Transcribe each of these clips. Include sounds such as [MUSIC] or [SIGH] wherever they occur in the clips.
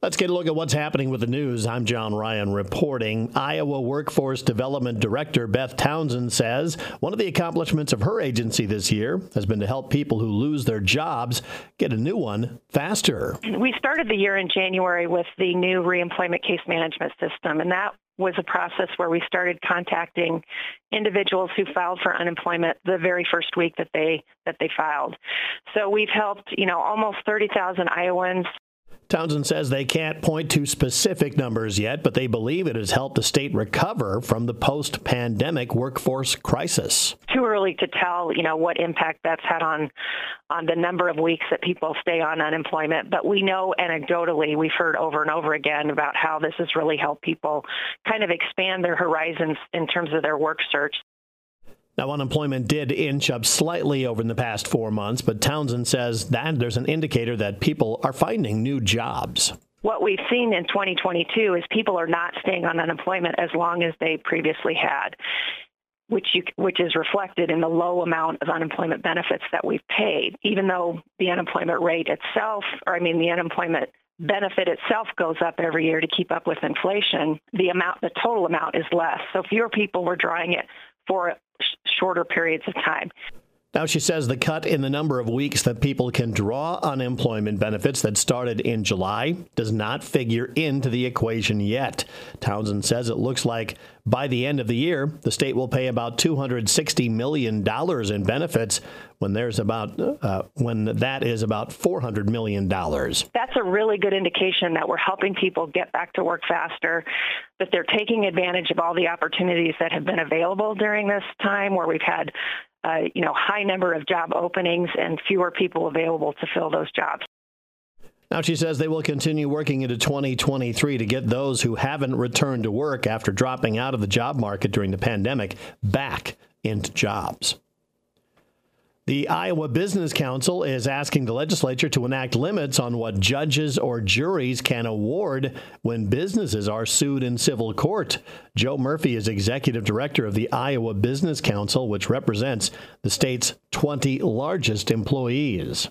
Let's get a look at what's happening with the news. I'm John Ryan reporting. Iowa Workforce Development Director Beth Townsend says one of the accomplishments of her agency this year has been to help people who lose their jobs get a new one faster. We started the year in January with the new reemployment case management system, and that was a process where we started contacting individuals who filed for unemployment the very first week that they that they filed. So we've helped, you know, almost 30,000 Iowans Townsend says they can't point to specific numbers yet, but they believe it has helped the state recover from the post-pandemic workforce crisis. Too early to tell, you know, what impact that's had on on the number of weeks that people stay on unemployment, but we know anecdotally, we've heard over and over again about how this has really helped people kind of expand their horizons in terms of their work search. Now, unemployment did inch up slightly over the past four months, but Townsend says that there's an indicator that people are finding new jobs. What we've seen in 2022 is people are not staying on unemployment as long as they previously had, which you, which is reflected in the low amount of unemployment benefits that we've paid. Even though the unemployment rate itself, or I mean the unemployment benefit itself goes up every year to keep up with inflation, the amount, the total amount is less. So fewer people were drawing it for shorter periods of time. Now, she says the cut in the number of weeks that people can draw unemployment benefits that started in July does not figure into the equation yet. Townsend says it looks like by the end of the year, the state will pay about $260 million in benefits when there's about uh, when that is about $400 million. That's a really good indication that we're helping people get back to work faster, that they're taking advantage of all the opportunities that have been available during this time where we've had you know, high number of job openings and fewer people available to fill those jobs. Now, she says they will continue working into 2023 to get those who haven't returned to work after dropping out of the job market during the pandemic back into jobs. The Iowa Business Council is asking the legislature to enact limits on what judges or juries can award when businesses are sued in civil court. Joe Murphy is executive director of the Iowa Business Council, which represents the state's 20 largest employees.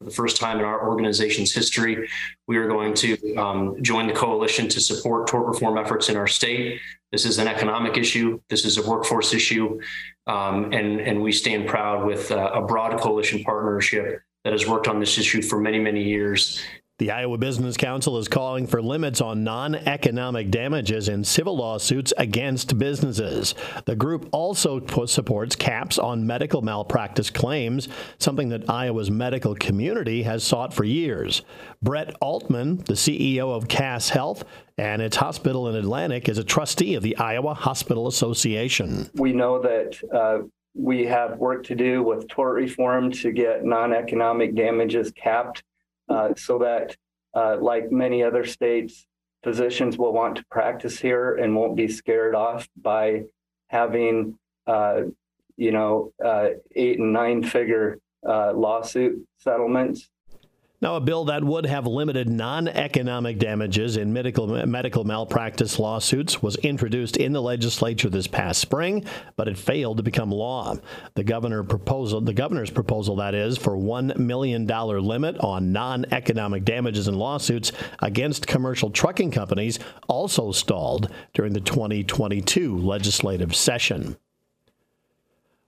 For the first time in our organization's history, we are going to um, join the coalition to support tort reform efforts in our state. This is an economic issue. This is a workforce issue. Um, and, and we stand proud with uh, a broad coalition partnership that has worked on this issue for many, many years the Iowa Business Council is calling for limits on non economic damages in civil lawsuits against businesses. The group also supports caps on medical malpractice claims, something that Iowa's medical community has sought for years. Brett Altman, the CEO of Cass Health, and its hospital in Atlantic, is a trustee of the Iowa Hospital Association. We know that. Uh, we have work to do with tort reform to get non economic damages capped uh, so that, uh, like many other states, physicians will want to practice here and won't be scared off by having, uh, you know, uh, eight and nine figure uh, lawsuit settlements now, a bill that would have limited non economic damages in medical, medical malpractice lawsuits was introduced in the legislature this past spring, but it failed to become law. The governor proposal, the governor's proposal, that is, for $1 million limit on non economic damages in lawsuits against commercial trucking companies, also stalled during the 2022 legislative session.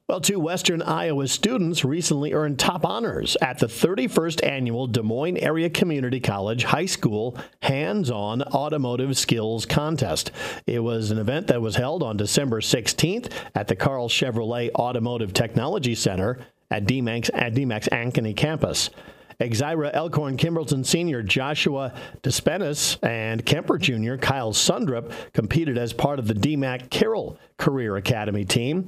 Well, two Western Iowa students recently earned top honors at the 31st annual Des Moines Area Community College High School Hands On Automotive Skills Contest. It was an event that was held on December 16th at the Karl Chevrolet Automotive Technology Center at DMACC, at DMACC Ankeny campus. Exira Elkhorn Kimballton Senior Joshua Despenis and Kuemper Jr. Kyle Sundrup competed as part of the DMACC Carroll Career Academy team.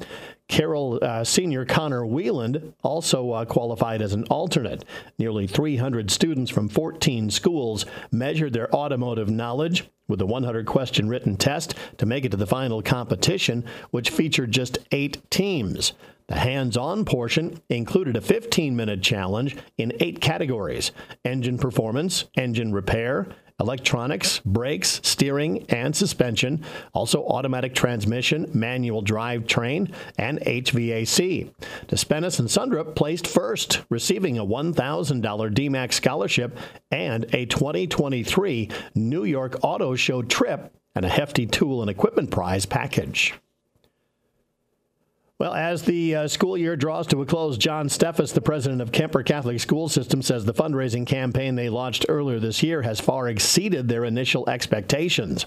Carroll uh, senior Connor Wheeland also uh, qualified as an alternate. Nearly 300 students from 14 schools measured their automotive knowledge with a 100 question written test to make it to the final competition, which featured just eight teams. The hands on portion included a 15 minute challenge in eight categories engine performance, engine repair, electronics, brakes, steering, and suspension, also automatic transmission, manual drivetrain, and HVAC. Despenis and Sundrup placed first, receiving a $1,000 DMACC scholarship and a 2023 New York Auto Show trip and a hefty tool and equipment prize package. Well, as the uh, school year draws to a close, John Steffes, the president of Kuemper Catholic School System, says the fundraising campaign they launched earlier this year has far exceeded their initial expectations.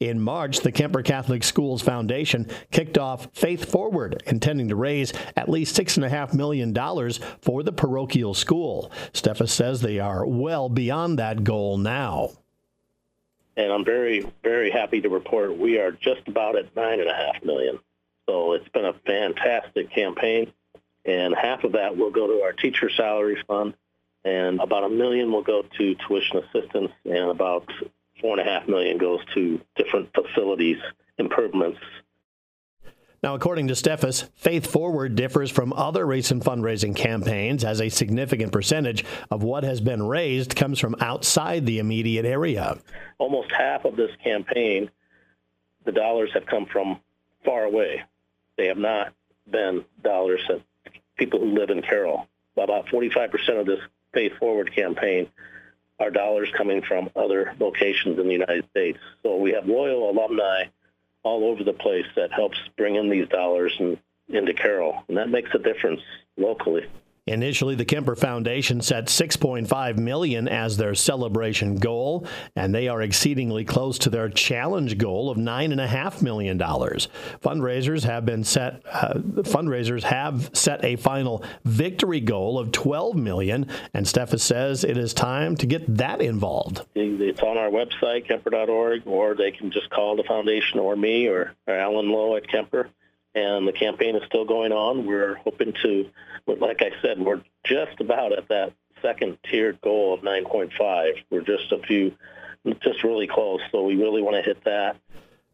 In March, the Kuemper Catholic Schools Foundation kicked off Faith Forward, intending to raise at least $6.5 million for the parochial school. Steffes says they are well beyond that goal now. And I'm very, very happy to report we are just about at $9.5 million. So it's been a fantastic campaign, and half of that will go to our teacher salary fund, and about a million will go to tuition assistance, and about four and a half million goes to different facilities improvements. Now, according to Steffes, Faith Forward differs from other recent fundraising campaigns as a significant percentage of what has been raised comes from outside the immediate area. Almost half of this campaign, the dollars have come from far away. They have not been dollars that people who live in Carroll. About 45% of this Pay Forward campaign are dollars coming from other locations in the United States. So we have loyal alumni all over the place that helps bring in these dollars and into Carroll, and that makes a difference locally. Initially, the Kuemper Foundation set 6.5 million as their celebration goal, and they are exceedingly close to their challenge goal of nine and a half million dollars. Fundraisers have been set. Uh, fundraisers have set a final victory goal of 12 million, and Steffes says it is time to get that involved. It's on our website, Kuemper.org, or they can just call the foundation or me or, or Alan Lowe at Kuemper and the campaign is still going on. We're hoping to, like I said, we're just about at that second tiered goal of 9.5. We're just a few, just really close. So we really want to hit that.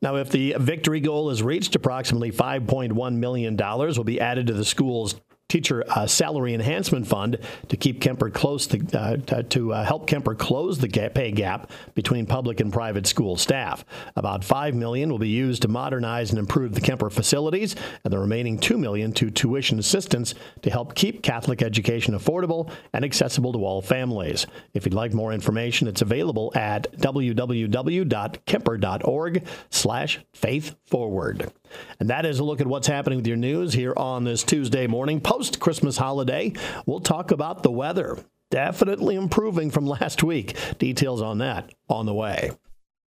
Now, if the victory goal is reached, approximately $5.1 million will be added to the school's teacher uh, salary enhancement fund to keep Kuemper close to, uh, to uh, help Kuemper close the gap, pay gap between public and private school staff. About five million will be used to modernize and improve the Kuemper facilities, and the remaining two million to tuition assistance to help keep Catholic education affordable and accessible to all families. If you'd like more information, it's available at www.kuemper.org/faithforward. And that is a look at what's happening with your news here on this Tuesday morning, post Christmas holiday. We'll talk about the weather. Definitely improving from [LAUGHS] last week. Details on that on the way.